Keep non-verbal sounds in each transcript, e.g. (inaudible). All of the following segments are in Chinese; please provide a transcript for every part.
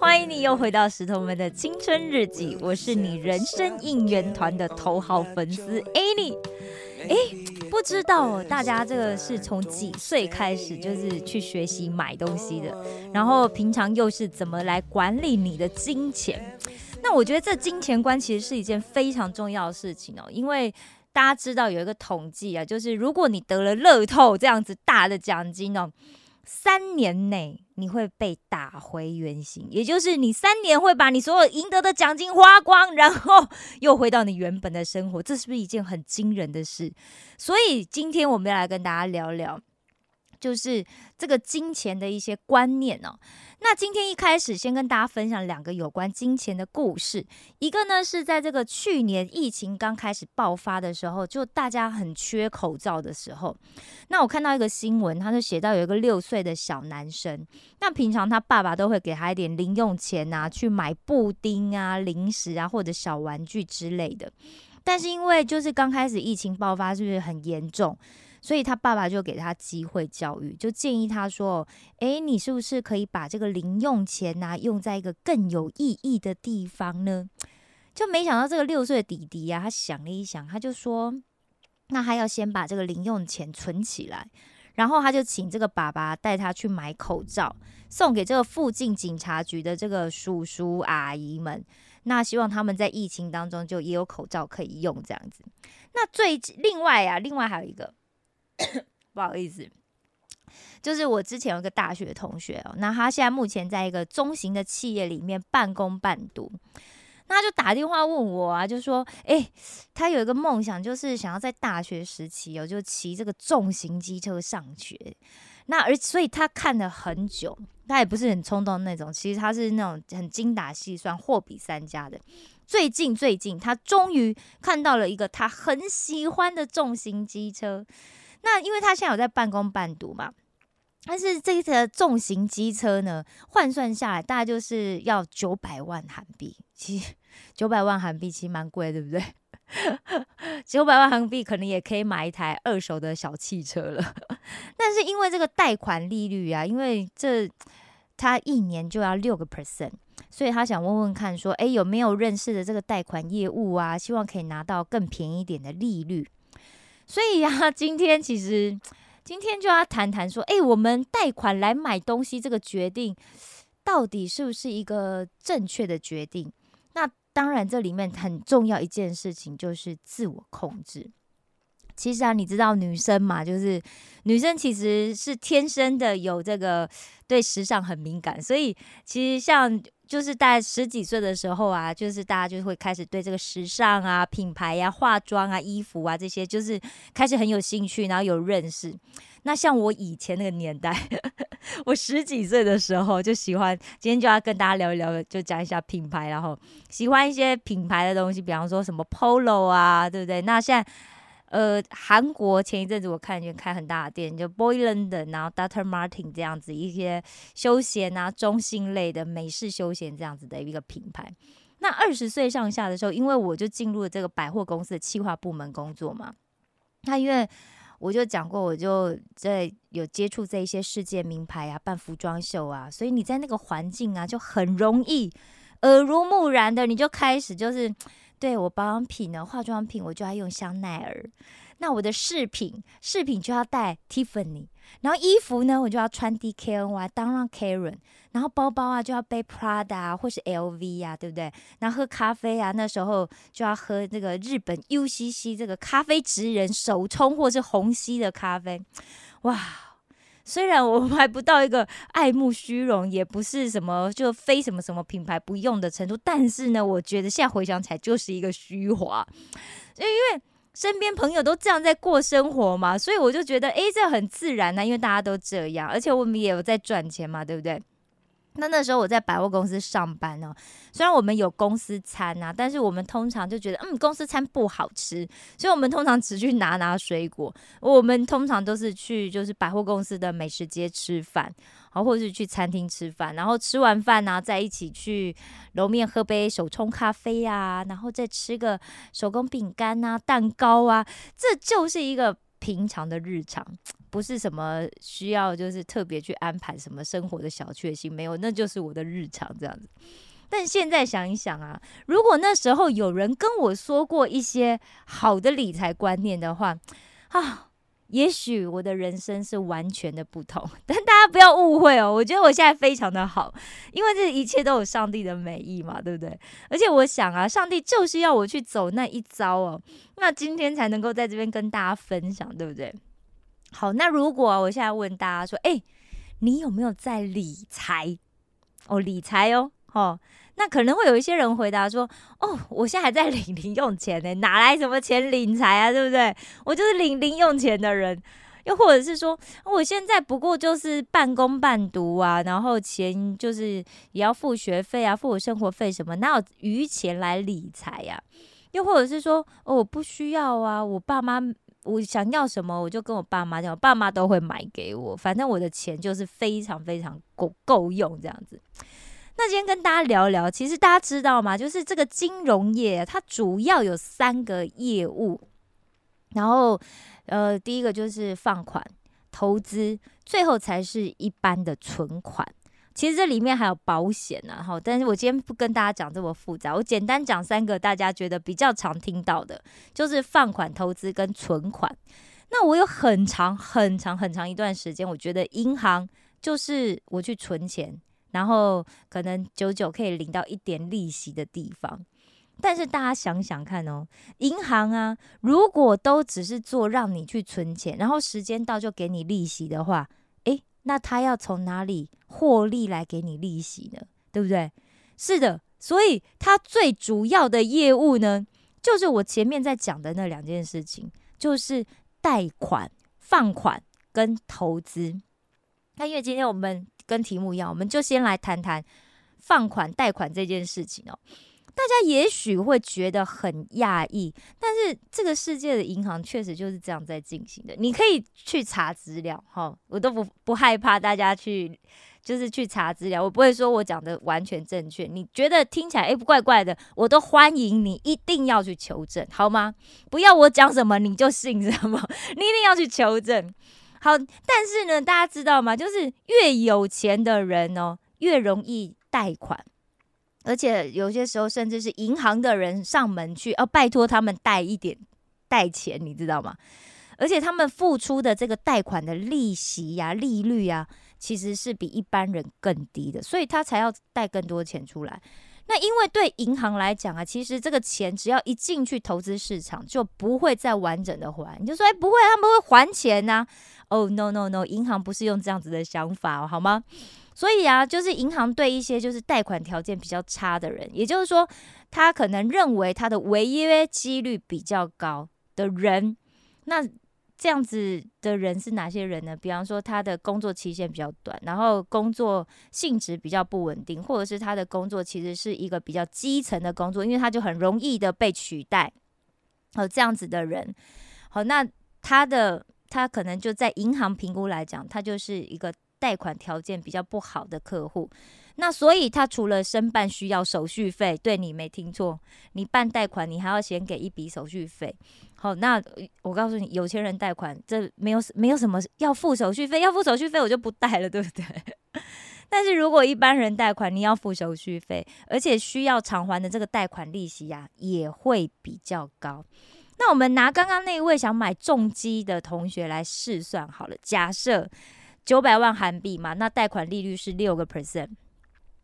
欢迎你又回到石头们的青春日记，我是你人生应援团的头号粉丝 Annie。哎，不知道大家这个是从几岁开始就是去学习买东西的，然后平常又是怎么来管理你的金钱？那我觉得这金钱观其实是一件非常重要的事情哦，因为大家知道有一个统计啊，就是如果你得了乐透这样子大的奖金哦，三年内你会被打回原形，也就是你三年会把你所有赢得的奖金花光，然后 (laughs) 又回到你原本的生活，这是不是一件很惊人的事？所以今天我们要来跟大家聊聊。就是这个金钱的一些观念哦。那今天一开始先跟大家分享两个有关金钱的故事。一个呢是在这个去年疫情刚开始爆发的时候，就大家很缺口罩的时候。那我看到一个新闻，他就写到有一个六岁的小男生，那平常他爸爸都会给他一点零用钱啊，去买布丁啊、零食啊或者小玩具之类的。但是因为就是刚开始疫情爆发，是不是很严重？所以他爸爸就给他机会教育，就建议他说：“诶，你是不是可以把这个零用钱呐用在一个更有意义的地方呢？”就没想到这个六岁的弟弟呀，他想了一想，他就说：“那他要先把这个零用钱存起来，然后他就请这个爸爸带他去买口罩，送给这个附近警察局的这个叔叔阿姨们。那希望他们在疫情当中就也有口罩可以用，这样子。那最另外啊，另外还有一个。” (coughs) 不好意思，就是我之前有个大学同学哦，那他现在目前在一个中型的企业里面半工半读，那他就打电话问我啊，就说，哎，他有一个梦想，就是想要在大学时期哦，就骑这个重型机车上学。那而所以他看了很久，他也不是很冲动那种，其实他是那种很精打细算、货比三家的。最近最近，他终于看到了一个他很喜欢的重型机车。那因为他现在有在半工半读嘛，但是这个重型机车呢，换算下来大概就是要九百万韩币。其实九百万韩币其实蛮贵，对不对？(laughs) 九百万韩币可能也可以买一台二手的小汽车了。(laughs) 但是因为这个贷款利率啊，因为这他一年就要六个 percent，所以他想问问看，说，哎，有没有认识的这个贷款业务啊？希望可以拿到更便宜一点的利率。所以呀，今天其实 (tsk) 今天就要谈谈说，哎，我们贷款来买东西这个决定，到底是不是一个正确的决定？那当然，这里面很重要一件事情就是自我控制。其实啊，你知道女生嘛，就是女生其实是天生的有这个对时尚很敏感，所以其实像。就是在十几岁的时候啊，就是大家就会开始对这个时尚啊、品牌呀、化妆啊、衣服啊这些，就是开始很有兴趣，然后有认识。那像我以前那个年代，(laughs) 我十几岁的时候就喜欢，今天就要跟大家聊一聊，就讲一下品牌，然后喜欢一些品牌的东西，比方说什么 Polo 啊，对不对？那现在。呃，韩国前一阵子我看见开很大的店，就 Boyland，然后 Dater Martin 这样子一些休闲啊、中性类的美式休闲这样子的一个品牌。那二十岁上下的时候，因为我就进入了这个百货公司的企划部门工作嘛。那因为我就讲过，我就在有接触这一些世界名牌啊、办服装秀啊，所以你在那个环境啊，就很容易耳濡目染的，你就开始就是。对我保养品呢，化妆品我就要用香奈儿，那我的饰品饰品就要带 Tiffany，然后衣服呢我就要穿 DKNY，当然 Karen，然后包包啊就要背 Prada 啊或是 LV 啊，对不对？然后喝咖啡啊，那时候就要喝这个日本 UCC 这个咖啡职人手冲或是虹吸的咖啡，哇！虽然我还不到一个爱慕虚荣，也不是什么就非什么什么品牌不用的程度，但是呢，我觉得现在回想起来就是一个虚华，因为身边朋友都这样在过生活嘛，所以我就觉得，哎，这很自然呐，因为大家都这样，而且我们也有在赚钱嘛，对不对？那那时候我在百货公司上班哦，虽然我们有公司餐啊，但是我们通常就觉得，嗯，公司餐不好吃，所以我们通常只去拿拿水果。我们通常都是去就是百货公司的美食街吃饭，好，或者是去餐厅吃饭，然后吃完饭呢，再一起去楼面喝杯手冲咖啡啊，然后再吃个手工饼干啊、蛋糕啊，这就是一个平常的日常。不是什么需要，就是特别去安排什么生活的小确幸，没有，那就是我的日常这样子。但现在想一想啊，如果那时候有人跟我说过一些好的理财观念的话，啊，也许我的人生是完全的不同。(laughs) 但大家不要误会哦，我觉得我现在非常的好，因为这一切都有上帝的美意嘛，对不对？而且我想啊，上帝就是要我去走那一招哦，那今天才能够在这边跟大家分享，对不对？好，那如果我现在问大家说，哎，你有没有在理财？哦，理财哦，哦，那可能会有一些人回答说，哦，我现在还在领零用钱呢，哪来什么钱理财啊？对不对？我就是领零用钱的人。又或者是说，我现在不过就是半工半读啊，然后钱就是也要付学费啊，付我生活费什么，哪有余钱来理财呀？又或者是说，哦，我不需要啊，我爸妈。我想要什么，我就跟我爸妈讲，我爸妈都会买给我。反正我的钱就是非常非常够够用这样子。那今天跟大家聊一聊，其实大家知道吗？就是这个金融业，它主要有三个业务。然后，呃，第一个就是放款、投资，最后才是一般的存款。其实这里面还有保险呢，哈，但是我今天不跟大家讲这么复杂，我简单讲三个大家觉得比较常听到的，就是放款、投资跟存款。那我有很长、很长、很长一段时间，我觉得银行就是我去存钱，然后可能久久可以领到一点利息的地方。但是大家想想看哦，银行啊，如果都只是做让你去存钱，然后时间到就给你利息的话，诶，那他要从哪里？获利来给你利息呢，对不对？是的，所以他最主要的业务呢，就是我前面在讲的那两件事情，就是贷款、放款跟投资。那因为今天我们跟题目一样，我们就先来谈谈放款、贷款这件事情哦。大家也许会觉得很讶异，但是这个世界的银行确实就是这样在进行的。你可以去查资料，哈，我都不不害怕大家去。就是去查资料，我不会说我讲的完全正确。你觉得听起来诶怪怪的，我都欢迎你一定要去求证，好吗？不要我讲什么你就信什么，(laughs) 你一定要去求证。好，但是呢，大家知道吗？就是越有钱的人哦，越容易贷款，而且有些时候甚至是银行的人上门去哦，拜托他们贷一点贷钱，你知道吗？而且他们付出的这个贷款的利息呀、利率呀。其实是比一般人更低的，所以他才要贷更多钱出来。那因为对银行来讲啊，其实这个钱只要一进去投资市场，就不会再完整的还。你就说，哎，不会，他们会还钱呐？哦，no no no，银行不是用这样子的想法，好吗？所以啊，就是银行对一些就是贷款条件比较差的人，也就是说，他可能认为他的违约几率比较高的人，那。这样子的人是哪些人呢？比方说，他的工作期限比较短，然后工作性质比较不稳定，或者是他的工作其实是一个比较基层的工作，因为他就很容易的被取代。好，这样子的人，好，那他的他可能就在银行评估来讲，他就是一个贷款条件比较不好的客户。那所以他除了申办需要手续费，对你没听错，你办贷款你还要先给一笔手续费。好，那我告诉你，有钱人贷款这没有没有什么要付手续费，要付手续费我就不贷了，对不对？(laughs) 但是如果一般人贷款，你要付手续费，而且需要偿还的这个贷款利息呀，也会比较高。那我们拿刚刚那一位想买重机的同学来试算好了，假设九百万韩币嘛，那贷款利率是六个 percent。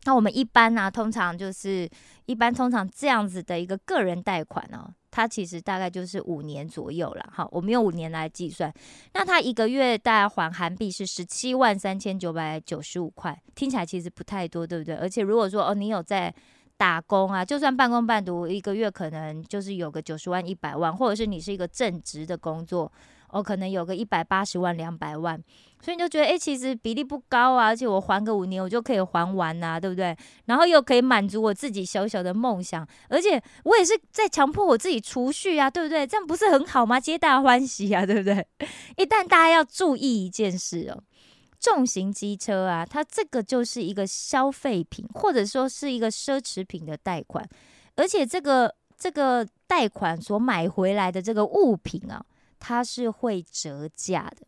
那我们一般呢，通常就是一般通常这样子的一个个人贷款呢，它其实大概就是五年左右了。好，我们用五年来计算，那他一个月大概还韩币是十七万三千九百九十五块，听起来其实不太多，对不对？而且如果说哦，你有在打工啊，就算半工半读，一个月可能就是有个九十万一百万，或者是你是一个正职的工作。哦，可能有个一百八十万、两百万，所以你就觉得，哎，其实比例不高啊，而且我还个五年，我就可以还完呐，对不对？然后又可以满足我自己小小的梦想，而且我也是在强迫我自己储蓄啊，对不对？这样不是很好吗？皆大欢喜啊，(laughs) 对不对？一旦大家要注意一件事哦，重型机车啊，它这个就是一个消费品，或者说是一个奢侈品的贷款，而且这个这个贷款所买回来的这个物品啊。它是会折价的，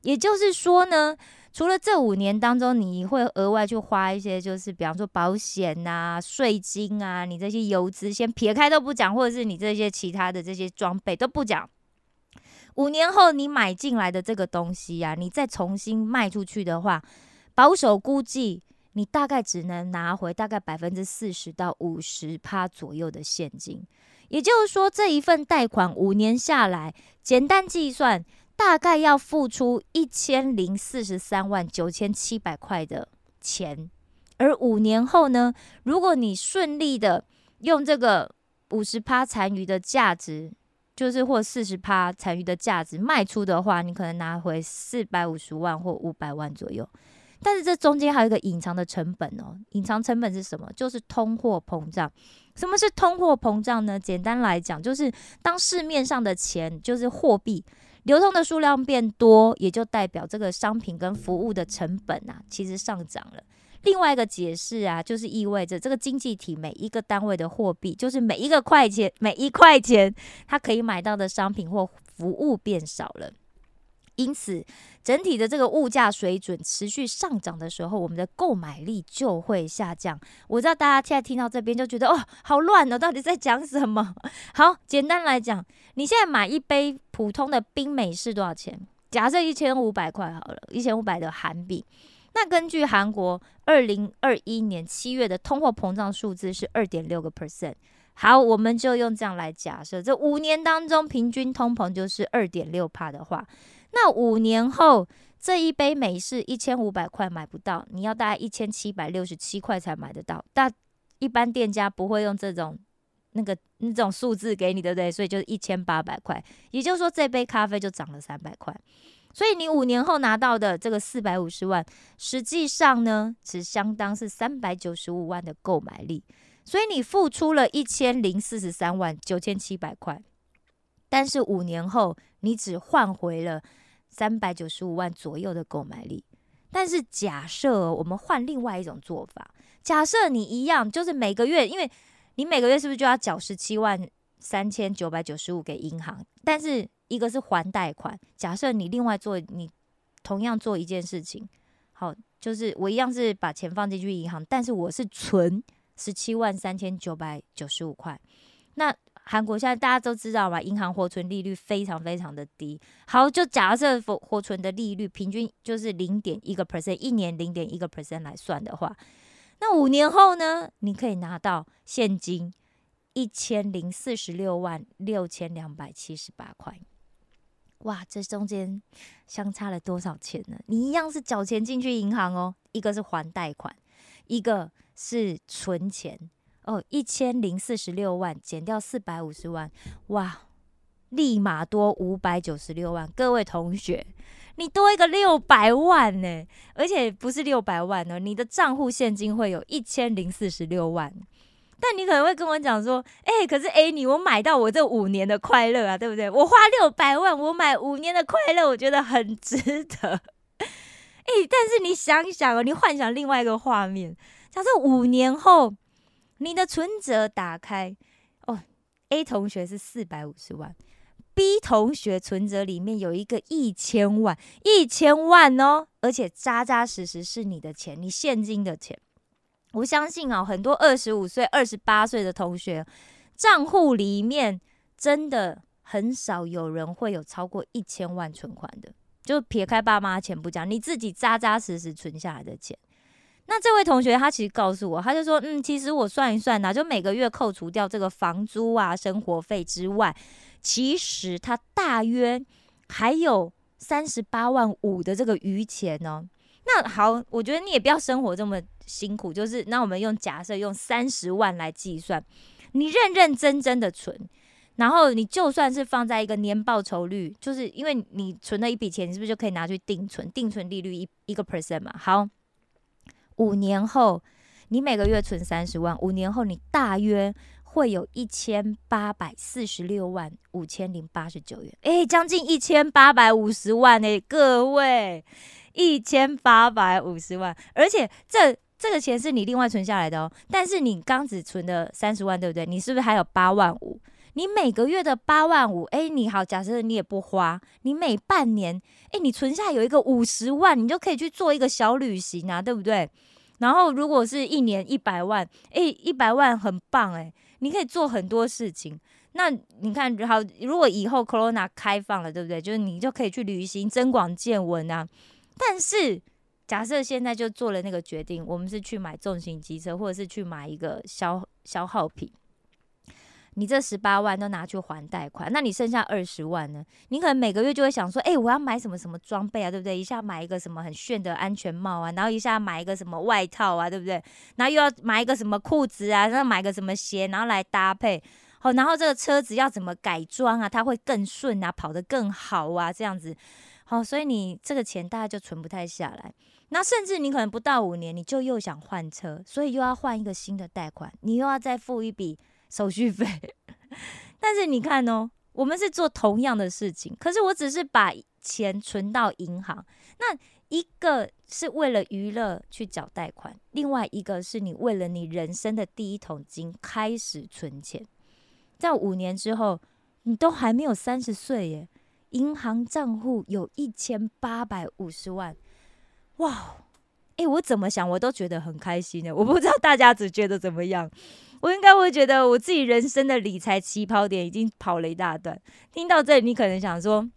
也就是说呢，除了这五年当中你会额外去花一些，就是比方说保险啊、税金啊，你这些油资先撇开都不讲，或者是你这些其他的这些装备都不讲，五年后你买进来的这个东西呀，你再重新卖出去的话，保守估计你大概只能拿回大概百分之四十到五十趴左右的现金。也就是说，这一份贷款五年下来，简单计算，大概要付出一千零四十三万九千七百块的钱。而五年后呢，如果你顺利的用这个五十趴残余的价值，就是或四十趴残余的价值卖出的话，你可能拿回四百五十万或五百万左右。但是这中间还有一个隐藏的成本哦，隐藏成本是什么？就是通货膨胀。什么是通货膨胀呢？简单来讲，就是当市面上的钱，就是货币流通的数量变多，也就代表这个商品跟服务的成本啊，其实上涨了。另外一个解释啊，就是意味着这个经济体每一个单位的货币，就是每一个块钱，每一块钱，它可以买到的商品或服务变少了。因此，整体的这个物价水准持续上涨的时候，我们的购买力就会下降。我知道大家现在听到这边就觉得哦，好乱哦，到底在讲什么？好，简单来讲，你现在买一杯普通的冰美式多少钱？假设一千五百块好了，一千五百的韩币。那根据韩国二零二一年七月的通货膨胀数字是二点六个 percent。好，我们就用这样来假设，这五年当中平均通膨就是二点六帕的话。那五年后，这一杯美式一千五百块买不到，你要大概一千七百六十七块才买得到。但一般店家不会用这种那个那种数字给你，对不对？所以就是一千八百块。也就是说，这杯咖啡就涨了三百块。所以你五年后拿到的这个四百五十万，实际上呢，只相当是三百九十五万的购买力。所以你付出了一千零四十三万九千七百块，但是五年后你只换回了。三百九十五万左右的购买力，但是假设我们换另外一种做法，假设你一样，就是每个月，因为你每个月是不是就要缴十七万三千九百九十五给银行？但是一个是还贷款，假设你另外做，你同样做一件事情，好，就是我一样是把钱放进去银行，但是我是存十七万三千九百九十五块，那。韩国现在大家都知道吧，银行活存利率非常非常的低。好，就假设活活存的利率平均就是零点一个 percent，一年零点一个 percent 来算的话，那五年后呢，你可以拿到现金一千零四十六万六千两百七十八块。哇，这中间相差了多少钱呢？你一样是缴钱进去银行哦，一个是还贷款，一个是存钱。哦，一千零四十六万减掉四百五十万，哇，立马多五百九十六万。各位同学，你多一个六百万呢，而且不是六百万呢，你的账户现金会有一千零四十六万。但你可能会跟我讲说，哎，可是 A 你我买到我这五年的快乐啊，对不对？我花六百万，我买五年的快乐，我觉得很值得。哎，但是你想一想哦，你幻想另外一个画面，假设五年后。你的存折打开哦，A 同学是四百五十万，B 同学存折里面有一个一千万，一千万哦，而且扎扎实实是你的钱，你现金的钱。我相信啊，很多二十五岁、二十八岁的同学账户里面真的很少有人会有超过一千万存款的，就撇开爸妈钱不讲，你自己扎扎实实存下来的钱。那这位同学他其实告诉我，他就说，嗯，其实我算一算呢，就每个月扣除掉这个房租啊、生活费之外，其实他大约还有三十八万五的这个余钱呢。那好，我觉得你也不要生活这么辛苦，就是那我们用假设用三十万来计算，你认认真真的存，然后你就算是放在一个年报酬率，就是因为你存了一笔钱，你是不是就可以拿去定存？定存利率一一个 percent 嘛。好，五年后你每个月存三十万，五年后你大约会有一千八百四十六万五千零八十九元，诶，将近一千八百五十万诶，各位，一千八百五十万，而且这这个钱是你另外存下来的哦。但是你刚只存了三十万，对不对？你是不是还有八万五？你每个月的八万五，诶，你好，假设你也不花，你每半年，诶，你存下有一个五十万，你就可以去做一个小旅行啊，对不对？然后如果是一年一百万，诶，一百万很棒诶，你可以做很多事情。那你看，好，如果以后 Corona 开放了，对不对？就是你就可以去旅行，增广见闻啊。但是假设现在就做了那个决定，我们是去买重型机车，或者是去买一个消消耗品。你这十八万都拿去还贷款，那你剩下二十万呢？你可能每个月就会想说，哎，我要买什么什么装备啊，对不对？一下买一个什么很炫的安全帽啊，然后一下买一个什么外套啊，对不对？然后又要买一个什么裤子啊，然后买个什么鞋，然后来搭配。好，然后这个车子要怎么改装啊？它会更顺啊，跑得更好啊，这样子。好，所以你这个钱大概就存不太下来。那甚至你可能不到五年，你就又想换车，所以又要换一个新的贷款，你又要再付一笔。手续费，(laughs) 但是你看哦，我们是做同样的事情，可是我只是把钱存到银行。那一个是为了娱乐去缴贷款，另外一个是你为了你人生的第一桶金开始存钱。在五年之后，你都还没有三十岁耶，银行账户有一千八百五十万，哇！哎，我怎么想我都觉得很开心呢。我不知道大家只觉得怎么样。我应该会觉得我自己人生的理财起跑点已经跑了一大段。听到这里，你可能想说：“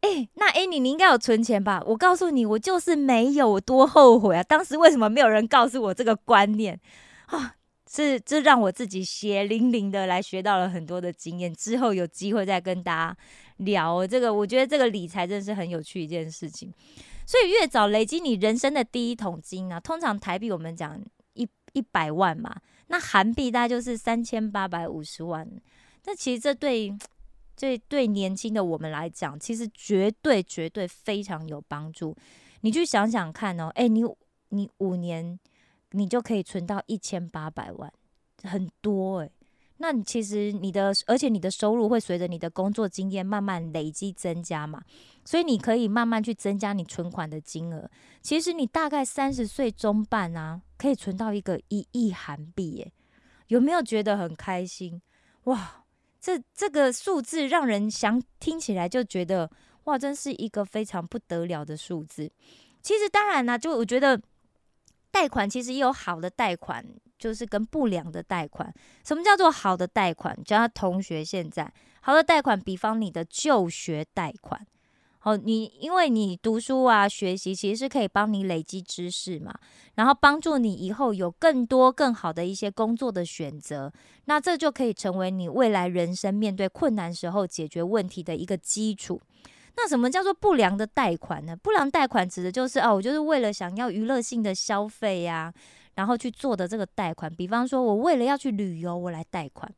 哎，那哎，你你应该有存钱吧？”我告诉你，我就是没有，我多后悔啊！当时为什么没有人告诉我这个观念啊？是这让我自己血淋淋的来学到了很多的经验。之后有机会再跟大家聊这个，我觉得这个理财真的是很有趣一件事情。所以越早累积你人生的第一桶金啊，通常台币我们讲一一百万嘛。那韩币大概就是三千八百五十万，那其实这对这对年轻的我们来讲，其实绝对绝对非常有帮助。你去想想看哦，哎，你你五年你就可以存到一千八百万，很多哎。那你其实你的，而且你的收入会随着你的工作经验慢慢累积增加嘛，所以你可以慢慢去增加你存款的金额。其实你大概三十岁中半啊，可以存到一个一亿韩币，耶，有没有觉得很开心？哇，这这个数字让人想听起来就觉得哇，真是一个非常不得了的数字。其实当然呢，就我觉得贷款其实也有好的贷款。就是跟不良的贷款，什么叫做好的贷款？叫他同学现在好的贷款，比方你的就学贷款，哦，你因为你读书啊，学习其实是可以帮你累积知识嘛，然后帮助你以后有更多更好的一些工作的选择，那这就可以成为你未来人生面对困难时候解决问题的一个基础。那什么叫做不良的贷款呢？不良贷款指的就是哦，我就是为了想要娱乐性的消费呀。然后去做的这个贷款，比方说，我为了要去旅游，我来贷款；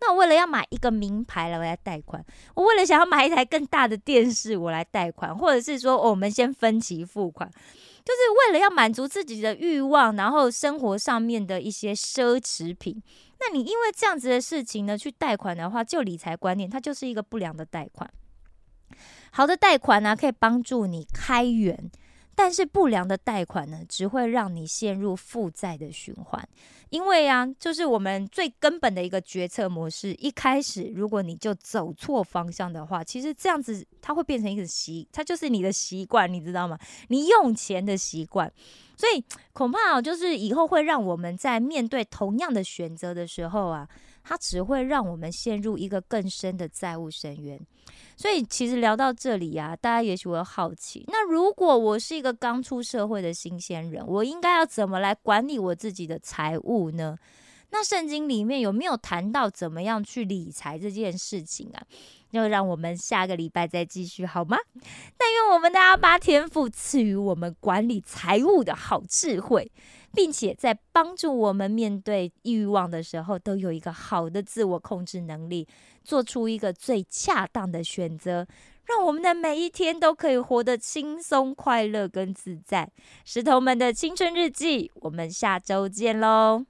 那我为了要买一个名牌来，我来贷款；我为了想要买一台更大的电视，我来贷款；或者是说，我们先分期付款，就是为了要满足自己的欲望，然后生活上面的一些奢侈品。那你因为这样子的事情呢，去贷款的话，就理财观念，它就是一个不良的贷款。好的贷款呢，可以帮助你开源。但是不良的贷款呢，只会让你陷入负债的循环。因为啊，就是我们最根本的一个决策模式，一开始如果你就走错方向的话，其实这样子它会变成一个习，它就是你的习惯，你知道吗？你用钱的习惯，所以恐怕就是以后会让我们在面对同样的选择的时候啊，它只会让我们陷入一个更深的债务深渊。所以其实聊到这里呀，大家也许会好奇，那如果我是一个刚出社会的新鲜人，我应该要怎么来管理我自己的财务呢？那圣经里面有没有谈到怎么样去理财这件事情啊？就让我们下个礼拜再继续好吗？但愿我们的阿巴天赋赐予我们管理财务的好智慧，并且在帮助我们面对欲望的时候，都有一个好的自我控制能力，做出一个最恰当的选择，让我们的每一天都可以活得轻松、快乐跟自在。石头们的青春日记，我们下周见喽！